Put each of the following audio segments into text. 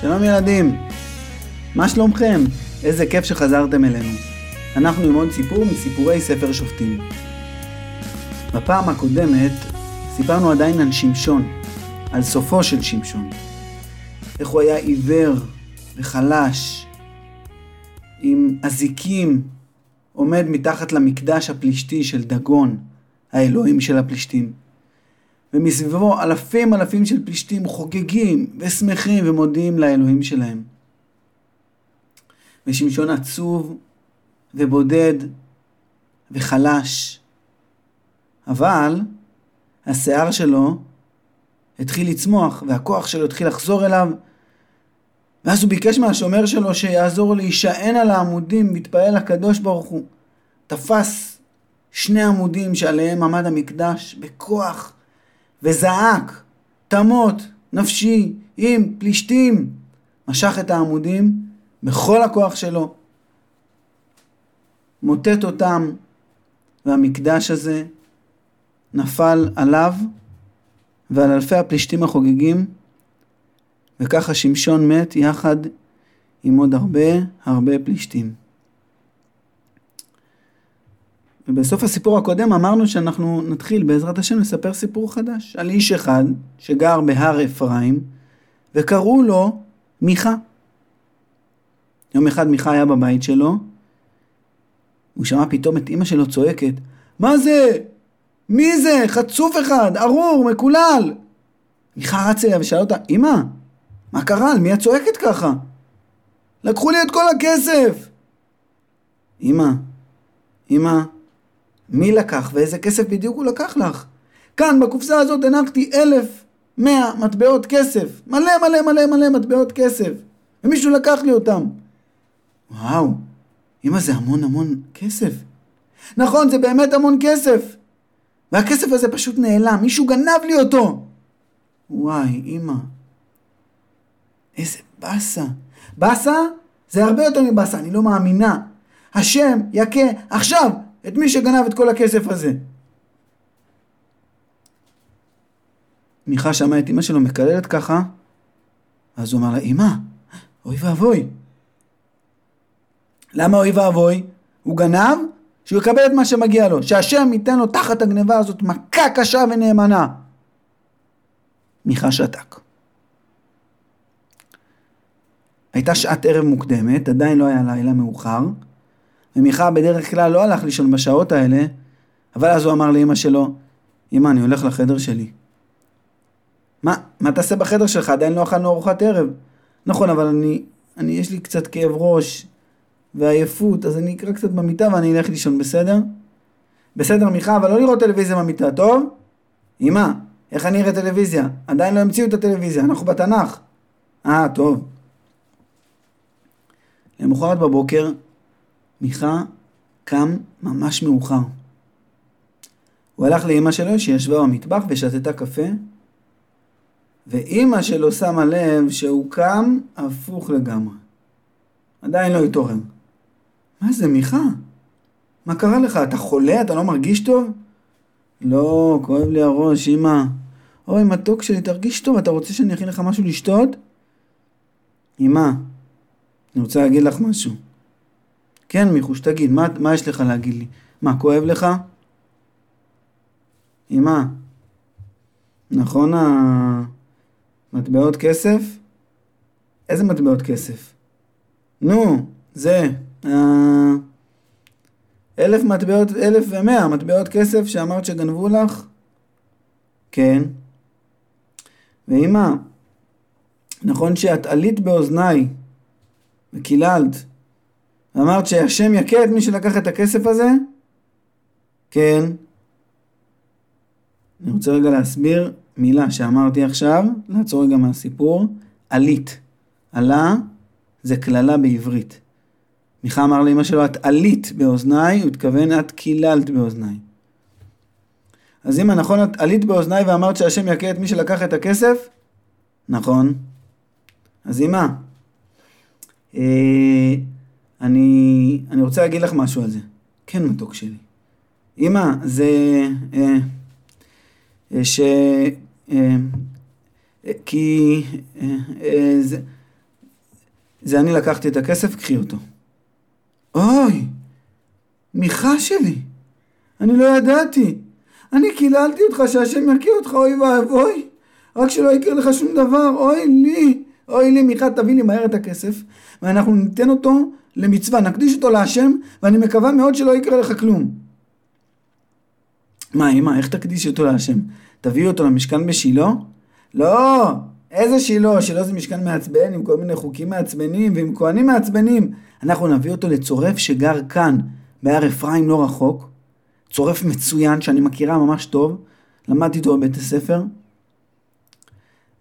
שלום ילדים, מה שלומכם? איזה כיף שחזרתם אלינו. אנחנו עם עוד סיפור מסיפורי ספר שופטים. בפעם הקודמת סיפרנו עדיין על שמשון, על סופו של שמשון. איך הוא היה עיוור וחלש, עם אזיקים, עומד מתחת למקדש הפלישתי של דגון, האלוהים של הפלישתים. ומסביבו אלפים אלפים של פלישתים חוגגים ושמחים ומודיעים לאלוהים שלהם. ושמשון עצוב ובודד וחלש. אבל השיער שלו התחיל לצמוח והכוח שלו התחיל לחזור אליו ואז הוא ביקש מהשומר שלו שיעזור להישען על העמודים, מתפעל לקדוש ברוך הוא. תפס שני עמודים שעליהם עמד המקדש בכוח וזעק, תמות, נפשי, עם פלישתים. משך את העמודים בכל הכוח שלו, מוטט אותם, והמקדש הזה נפל עליו ועל אלפי הפלישתים החוגגים, וככה שמשון מת יחד עם עוד הרבה הרבה פלישתים. ובסוף הסיפור הקודם אמרנו שאנחנו נתחיל בעזרת השם לספר סיפור חדש על איש אחד שגר בהר אפרים וקראו לו מיכה. יום אחד מיכה היה בבית שלו, הוא שמע פתאום את אימא שלו צועקת, מה זה? מי זה? חצוף אחד, ארור, מקולל. מיכה רץ אליה ושאל אותה, אמא, מה קרה? על מי את צועקת ככה? לקחו לי את כל הכסף! אמא, אמא, מי לקח ואיזה כסף בדיוק הוא לקח לך? כאן בקופסה הזאת הנחתי אלף מאה מטבעות כסף. מלא מלא מלא מלא מטבעות כסף. ומישהו לקח לי אותם. וואו, אמא זה המון המון כסף. נכון, זה באמת המון כסף. והכסף הזה פשוט נעלם, מישהו גנב לי אותו. וואי, אמא. איזה באסה. באסה זה הרבה יותר מבאסה, אני לא מאמינה. השם יכה עכשיו את מי שגנב את כל הכסף הזה. מיכה שמע את אמא שלו מקללת ככה, אז הוא אמר לה, אמא, אוי ואבוי. למה אוי ואבוי? הוא גנב, שהוא יקבל את מה שמגיע לו, שהשם ייתן לו תחת הגניבה הזאת מכה קשה ונאמנה. מיכה שתק. הייתה שעת ערב מוקדמת, עדיין לא היה לילה מאוחר, ומיכה בדרך כלל לא הלך לישון בשעות האלה, אבל אז הוא אמר לאמא שלו, אמא, אני הולך לחדר שלי. מה, מה תעשה בחדר שלך? עדיין לא אכלנו ארוחת ערב. נכון, אבל אני, אני, יש לי קצת כאב ראש ועייפות, אז אני אקרא קצת במיטה ואני אלך לישון, בסדר? בסדר, מיכה, אבל לא לראות טלוויזיה במיטה, טוב? אמא, איך אני אראה טלוויזיה? עדיין לא המציאו את הטלוויזיה, אנחנו בתנ"ך. אה, טוב. למחרת בבוקר, מיכה קם ממש מאוחר. הוא הלך לאימא שלו שישבה במטבח ושתתה קפה, ואימא שלו שמה לב שהוא קם הפוך לגמרי. עדיין לא התעורר. מה זה, מיכה? מה קרה לך? אתה חולה? אתה לא מרגיש טוב? לא, כואב לי הראש, אמא. אוי, מתוק שלי, תרגיש טוב, אתה רוצה שאני אכין לך משהו לשתות? אמא, אני רוצה להגיד לך משהו. כן, מיכוש, תגיד, מה, מה יש לך להגיד לי? מה, כואב לך? אמא, נכון המטבעות כסף? איזה מטבעות כסף? נו, זה, אה, אלף מטבעות, אלף ומאה מטבעות כסף שאמרת שגנבו לך? כן. ואמא, נכון שאת עלית באוזניי וקיללת ואמרת שהשם יכה את מי שלקח את הכסף הזה? כן. אני רוצה רגע להסביר מילה שאמרתי עכשיו, לעצור רגע מהסיפור. עלית. עלה זה קללה בעברית. מיכה אמר לאמא שלו, את עלית באוזניי, הוא התכוון, את קיללת באוזניי. אז אמא, נכון, את עלית באוזניי ואמרת שהשם יכה את מי שלקח את הכסף? נכון. אז אמא, אה, אני, אני רוצה להגיד לך משהו על זה. כן, מתוק שלי. אמא, זה... אה, אה, ש... אה, אה, כי... אה, זה... זה אני לקחתי את הכסף, קחי אותו. אוי, מיכה שלי, אני לא ידעתי. אני קיללתי אותך שהשם יכיר אותך, אוי ואבוי. רק שלא יקרה לך שום דבר, אוי לי. אוי לי, מיכה, תביא לי מהר את הכסף, ואנחנו ניתן אותו למצווה, נקדיש אותו להשם, ואני מקווה מאוד שלא יקרה לך כלום. מה, אמא, איך תקדיש אותו להשם? תביאי אותו למשכן בשילה? לא, איזה שילה? שילה זה משכן מעצבן עם כל מיני חוקים מעצבנים ועם כהנים מעצבנים. אנחנו נביא אותו לצורף שגר כאן, בהר אפרים לא רחוק. צורף מצוין שאני מכירה ממש טוב, למדתי איתו בבית הספר.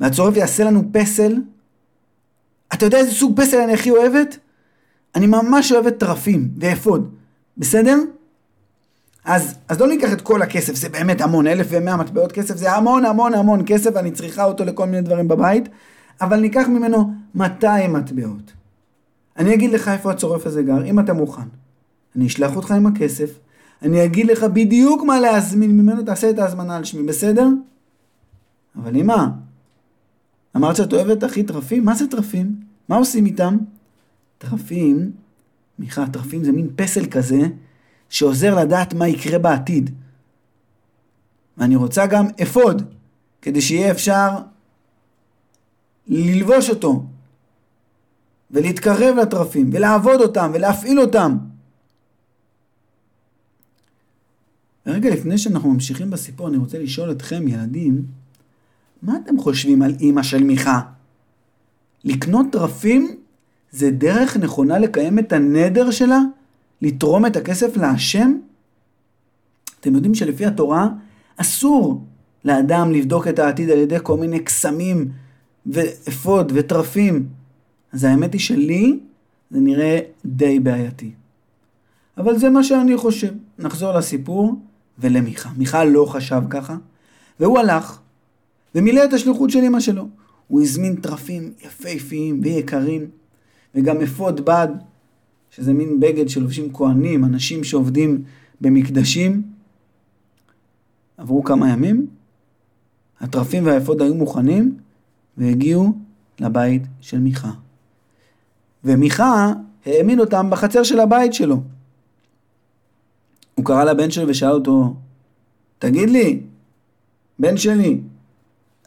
והצורף יעשה לנו פסל. אתה יודע איזה סוג פסל אני הכי אוהבת? אני ממש אוהבת טרפים ואפוד, בסדר? אז, אז לא ניקח את כל הכסף, זה באמת המון, אלף ומאה מטבעות כסף, זה המון המון המון כסף, אני צריכה אותו לכל מיני דברים בבית, אבל ניקח ממנו 200 מטבעות. אני אגיד לך איפה הצורף הזה גר, אם אתה מוכן. אני אשלח אותך עם הכסף, אני אגיד לך בדיוק מה להזמין ממנו, תעשה את ההזמנה על שמי, בסדר? אבל אמא, אמרת שאת אוהבת הכי טרפים? מה זה טרפים? מה עושים איתם? טרפים, מיכה, טרפים זה מין פסל כזה, שעוזר לדעת מה יקרה בעתיד. ואני רוצה גם אפוד, כדי שיהיה אפשר ללבוש אותו, ולהתקרב לטרפים, ולעבוד אותם, ולהפעיל אותם. רגע לפני שאנחנו ממשיכים בסיפור, אני רוצה לשאול אתכם, ילדים, מה אתם חושבים על אימא של מיכה? לקנות טרפים זה דרך נכונה לקיים את הנדר שלה? לתרום את הכסף להשם? אתם יודעים שלפי התורה אסור לאדם לבדוק את העתיד על ידי כל מיני קסמים ואפוד וטרפים. אז האמת היא שלי זה נראה די בעייתי. אבל זה מה שאני חושב. נחזור לסיפור ולמיכה. מיכה לא חשב ככה, והוא הלך ומילא את השליחות של אמא שלו. הוא הזמין טרפים יפהפיים ויקרים, וגם אפוד בד שזה מין בגד שלובשים כהנים, אנשים שעובדים במקדשים. עברו כמה ימים, הטרפים והאפוד היו מוכנים והגיעו לבית של מיכה. ומיכה העמיד אותם בחצר של הבית שלו. הוא קרא לבן שלו ושאל אותו, תגיד לי, בן שלי,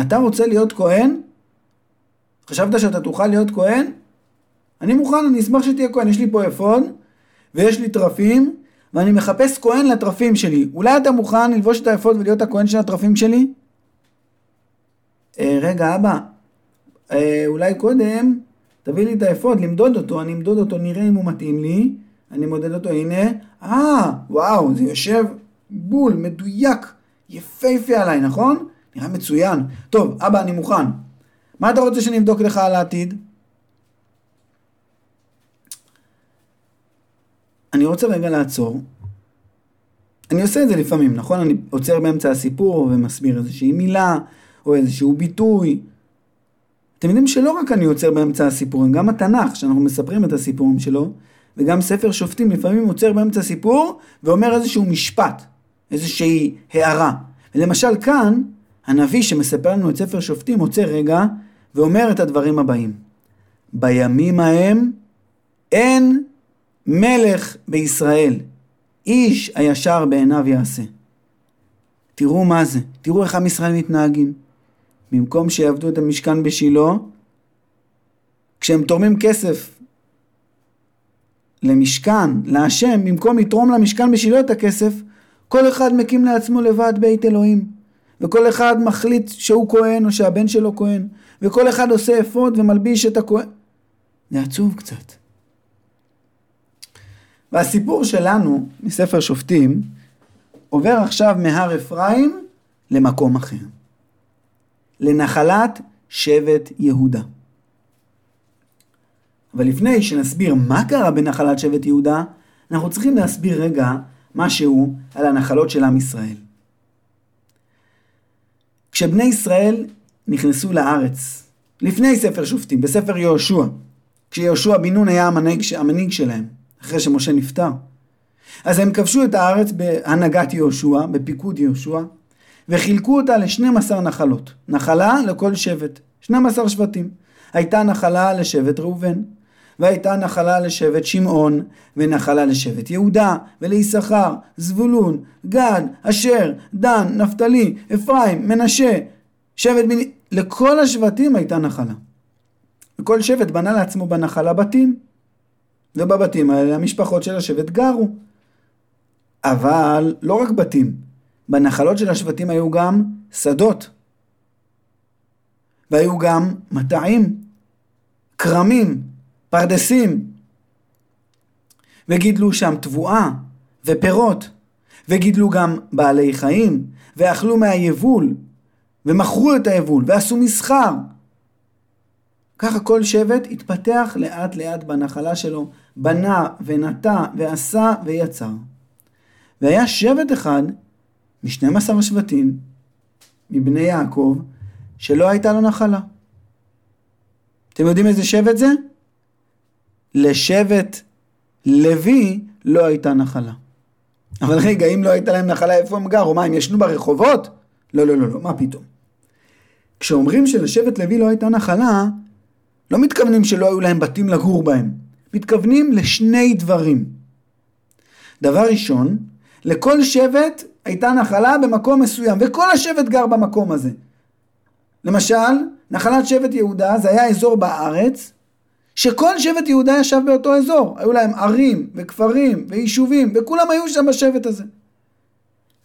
אתה רוצה להיות כהן? חשבת שאתה תוכל להיות כהן? אני מוכן, אני אשמח שתהיה כהן. יש לי פה אפוד, ויש לי טרפים, ואני מחפש כהן לטרפים שלי. אולי אתה מוכן ללבוש את האפוד ולהיות הכהן של הטרפים שלי? אה, רגע, אבא, אה, אולי קודם תביא לי את האפוד, למדוד אותו, אני אמדוד אותו, נראה אם הוא מתאים לי. אני מודד אותו, הנה. אה, וואו, זה יושב בול, מדויק, יפהפה עליי, נכון? נראה מצוין. טוב, אבא, אני מוכן. מה אתה רוצה שאני אבדוק לך על העתיד? אני רוצה רגע לעצור. אני עושה את זה לפעמים, נכון? אני עוצר באמצע הסיפור ומסביר איזושהי מילה או איזשהו ביטוי. אתם יודעים שלא רק אני עוצר באמצע הסיפורים, גם התנ"ך, שאנחנו מספרים את הסיפורים שלו, וגם ספר שופטים לפעמים עוצר באמצע הסיפור ואומר איזשהו משפט, איזושהי הערה. ולמשל כאן, הנביא שמספר לנו את ספר שופטים עוצר רגע ואומר את הדברים הבאים: בימים ההם אין מלך בישראל, איש הישר בעיניו יעשה. תראו מה זה, תראו איך עם ישראל מתנהגים. במקום שיעבדו את המשכן בשילה, כשהם תורמים כסף למשכן, להשם, במקום לתרום למשכן בשילה את הכסף, כל אחד מקים לעצמו לבד בית אלוהים. וכל אחד מחליט שהוא כהן או שהבן שלו כהן, וכל אחד עושה אפוד ומלביש את הכהן. זה עצוב קצת. והסיפור שלנו מספר שופטים עובר עכשיו מהר אפרים למקום אחר. לנחלת שבט יהודה. אבל לפני שנסביר מה קרה בנחלת שבט יהודה, אנחנו צריכים להסביר רגע משהו על הנחלות של עם ישראל. כשבני ישראל נכנסו לארץ, לפני ספר שופטים, בספר יהושע, כשיהושע בן נון היה המנהיג, המנהיג שלהם, אחרי שמשה נפטר. אז הם כבשו את הארץ בהנהגת יהושע, בפיקוד יהושע, וחילקו אותה ל-12 נחלות. נחלה לכל שבט, 12 שבטים. הייתה נחלה לשבט ראובן, והייתה נחלה לשבט שמעון, ונחלה לשבט יהודה, וליששכר, זבולון, גד, אשר, דן, נפתלי, אפרים, מנשה, שבט בני... לכל השבטים הייתה נחלה. וכל שבט בנה לעצמו בנחלה בתים. ובבתים האלה המשפחות של השבט גרו. אבל לא רק בתים, בנחלות של השבטים היו גם שדות. והיו גם מטעים, כרמים, פרדסים. וגידלו שם תבואה ופירות, וגידלו גם בעלי חיים, ואכלו מהיבול, ומכרו את היבול, ועשו מסחר. ככה כל שבט התפתח לאט לאט בנחלה שלו, בנה ונטע ועשה ויצר. והיה שבט אחד מ-12 השבטים, מבני יעקב, שלא הייתה לו נחלה. אתם יודעים איזה שבט זה? לשבט לוי לא הייתה נחלה. אבל רגע, אם לא הייתה להם נחלה, איפה הם גרו? מה, הם ישנו ברחובות? לא, לא, לא, לא, מה פתאום. כשאומרים שלשבט לוי לא הייתה נחלה, לא מתכוונים שלא היו להם בתים לגור בהם. מתכוונים לשני דברים. דבר ראשון, לכל שבט הייתה נחלה במקום מסוים, וכל השבט גר במקום הזה. למשל, נחלת שבט יהודה זה היה אזור בארץ, שכל שבט יהודה ישב באותו אזור. היו להם ערים וכפרים ויישובים, וכולם היו שם בשבט הזה.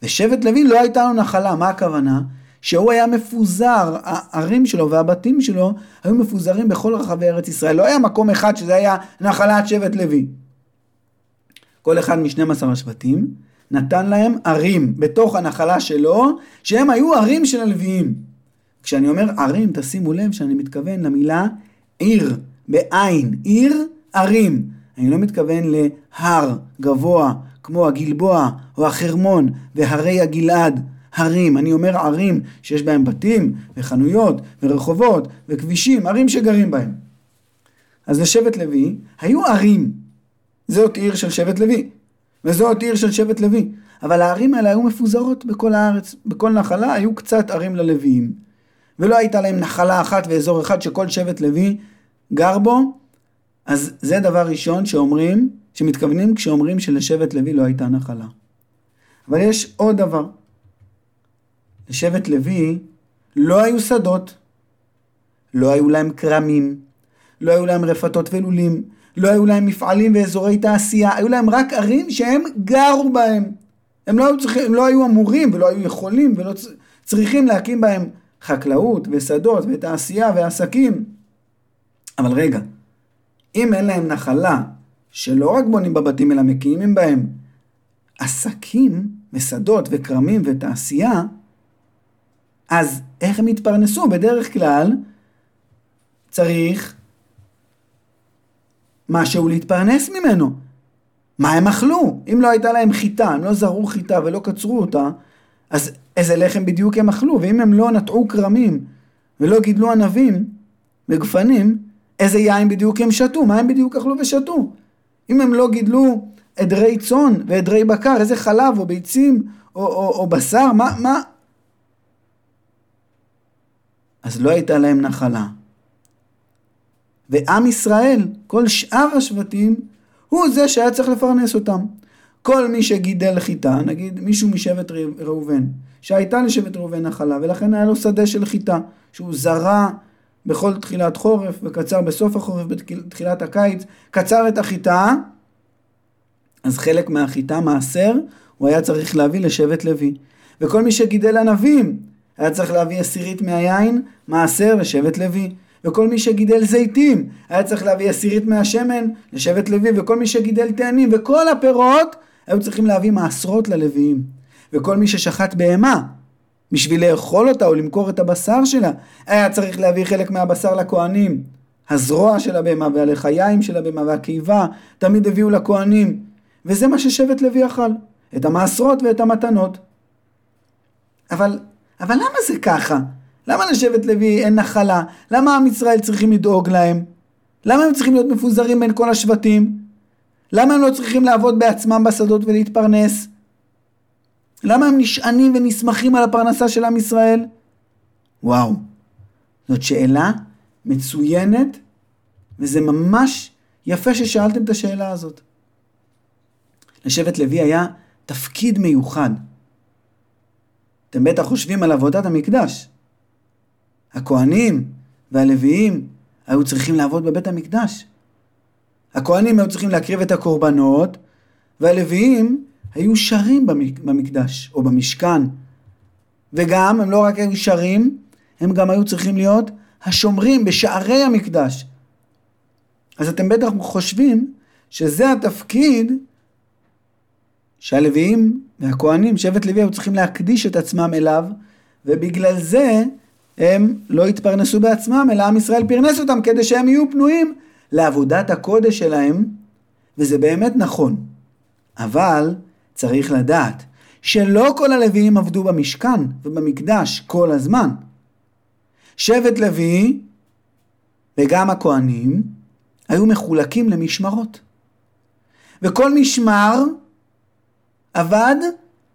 ושבט לוי לא הייתה לו נחלה, מה הכוונה? שהוא היה מפוזר, הערים שלו והבתים שלו היו מפוזרים בכל רחבי ארץ ישראל. לא היה מקום אחד שזה היה נחלת שבט לוי. כל אחד מ-12 השבטים נתן להם ערים בתוך הנחלה שלו, שהם היו ערים של הלוויים. כשאני אומר ערים, תשימו לב שאני מתכוון למילה עיר, בעין, עיר, ערים. אני לא מתכוון להר גבוה כמו הגלבוע או החרמון והרי הגלעד. הרים, אני אומר ערים שיש בהם בתים וחנויות ורחובות וכבישים, ערים שגרים בהם. אז לשבט לוי היו ערים, זאת עיר של שבט לוי, וזאת עיר של שבט לוי, אבל הערים האלה היו מפוזרות בכל הארץ, בכל נחלה היו קצת ערים ללוויים, ולא הייתה להם נחלה אחת ואזור אחד שכל שבט לוי גר בו, אז זה דבר ראשון שאומרים, שמתכוונים כשאומרים שלשבט לוי לא הייתה נחלה. אבל יש עוד דבר. לשבט לוי לא היו שדות, לא היו להם כרמים, לא היו להם רפתות ולולים, לא היו להם מפעלים ואזורי תעשייה, היו להם רק ערים שהם גרו בהם. הם לא היו, צריכים, הם לא היו אמורים ולא היו יכולים ולא צריכים להקים בהם חקלאות ושדות ותעשייה ועסקים. אבל רגע, אם אין להם נחלה שלא רק בונים בבתים אלא מקימים בהם עסקים ושדות וכרמים ותעשייה, אז איך הם יתפרנסו? בדרך כלל צריך משהו להתפרנס ממנו. מה הם אכלו? אם לא הייתה להם חיטה, הם לא זרעו חיטה ולא קצרו אותה, אז איזה לחם בדיוק הם אכלו? ואם הם לא נטעו כרמים ולא גידלו ענבים וגפנים, איזה יין בדיוק הם שתו? מה הם בדיוק אכלו ושתו? אם הם לא גידלו עדרי צאן ועדרי בקר, איזה חלב או ביצים או, או, או בשר, מה, מה, אז לא הייתה להם נחלה. ועם ישראל, כל שאר השבטים, הוא זה שהיה צריך לפרנס אותם. כל מי שגידל חיטה, נגיד מישהו משבט ראובן, שהייתה לשבט ראובן נחלה, ולכן היה לו שדה של חיטה, שהוא זרע בכל תחילת חורף, וקצר בסוף החורף, בתחילת הקיץ, קצר את החיטה, אז חלק מהחיטה, מעשר, הוא היה צריך להביא לשבט לוי. וכל מי שגידל ענבים, היה צריך להביא עשירית מהיין, מעשר לשבט לוי. וכל מי שגידל זיתים, היה צריך להביא עשירית מהשמן לשבט לוי, וכל מי שגידל תאנים, וכל הפירות, היו צריכים להביא מעשרות ללוויים. וכל מי ששחט בהמה, בשביל לאכול אותה או למכור את הבשר שלה, היה צריך להביא חלק מהבשר לכהנים. הזרוע של הבהמה והלחיים של הבהמה והקיבה, תמיד הביאו לכהנים. וזה מה ששבט לוי אכל, את המעשרות ואת המתנות. אבל אבל למה זה ככה? למה לשבט לוי אין נחלה? למה עם ישראל צריכים לדאוג להם? למה הם צריכים להיות מפוזרים בין כל השבטים? למה הם לא צריכים לעבוד בעצמם בשדות ולהתפרנס? למה הם נשענים ונסמכים על הפרנסה של עם ישראל? וואו, זאת שאלה מצוינת, וזה ממש יפה ששאלתם את השאלה הזאת. לשבט לוי היה תפקיד מיוחד. אתם בטח חושבים על עבודת המקדש. הכהנים והלוויים היו צריכים לעבוד בבית המקדש. הכהנים היו צריכים להקריב את הקורבנות, והלוויים היו שרים במקדש או במשכן. וגם, הם לא רק היו שרים, הם גם היו צריכים להיות השומרים בשערי המקדש. אז אתם בטח חושבים שזה התפקיד שהלוויים והכהנים, שבט לוי, היו צריכים להקדיש את עצמם אליו, ובגלל זה הם לא התפרנסו בעצמם, אלא עם ישראל פרנס אותם כדי שהם יהיו פנויים לעבודת הקודש שלהם, וזה באמת נכון. אבל צריך לדעת שלא כל הלוויים עבדו במשכן ובמקדש כל הזמן. שבט לוי וגם הכהנים היו מחולקים למשמרות. וכל משמר עבד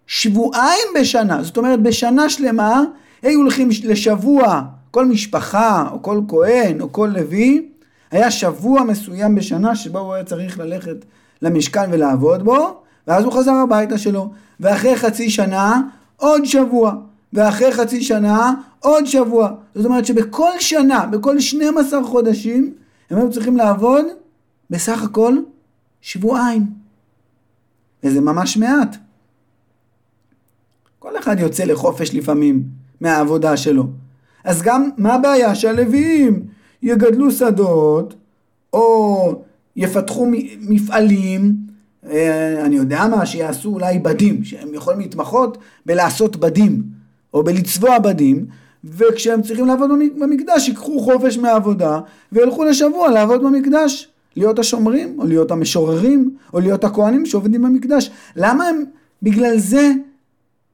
שבועיים בשנה, זאת אומרת בשנה שלמה היו הולכים לשבוע, כל משפחה או כל כהן או כל לוי, היה שבוע מסוים בשנה שבו הוא היה צריך ללכת למשכן ולעבוד בו, ואז הוא חזר הביתה שלו, ואחרי חצי שנה עוד שבוע, ואחרי חצי שנה עוד שבוע. זאת אומרת שבכל שנה, בכל 12 חודשים, הם היו צריכים לעבוד בסך הכל שבועיים. וזה ממש מעט. כל אחד יוצא לחופש לפעמים מהעבודה שלו. אז גם, מה הבעיה? שהלוויים יגדלו שדות, או יפתחו מפעלים, אה, אני יודע מה, שיעשו אולי בדים, שהם יכולים להתמחות בלעשות בדים, או בלצבוע בדים, וכשהם צריכים לעבוד במקדש, ייקחו חופש מהעבודה, וילכו לשבוע לעבוד במקדש. להיות השומרים, או להיות המשוררים, או להיות הכהנים שעובדים במקדש. למה הם בגלל זה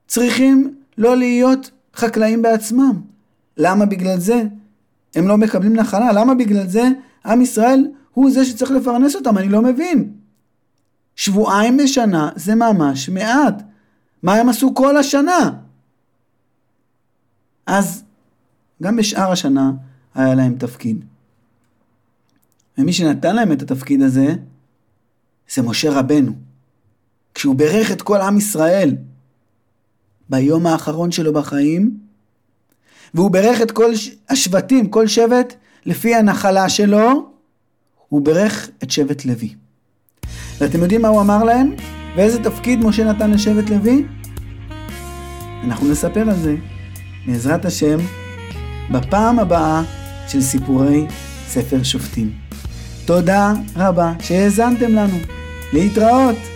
צריכים לא להיות חקלאים בעצמם? למה בגלל זה הם לא מקבלים נחלה? למה בגלל זה עם ישראל הוא זה שצריך לפרנס אותם? אני לא מבין. שבועיים בשנה זה ממש מעט. מה הם עשו כל השנה? אז גם בשאר השנה היה להם תפקיד. ומי שנתן להם את התפקיד הזה, זה משה רבנו. כשהוא בירך את כל עם ישראל ביום האחרון שלו בחיים, והוא בירך את כל השבטים, כל שבט, לפי הנחלה שלו, הוא בירך את שבט לוי. ואתם יודעים מה הוא אמר להם? ואיזה תפקיד משה נתן לשבט לוי? אנחנו נספר על זה, בעזרת השם, בפעם הבאה של סיפורי ספר שופטים. תודה רבה שהאזנתם לנו. להתראות.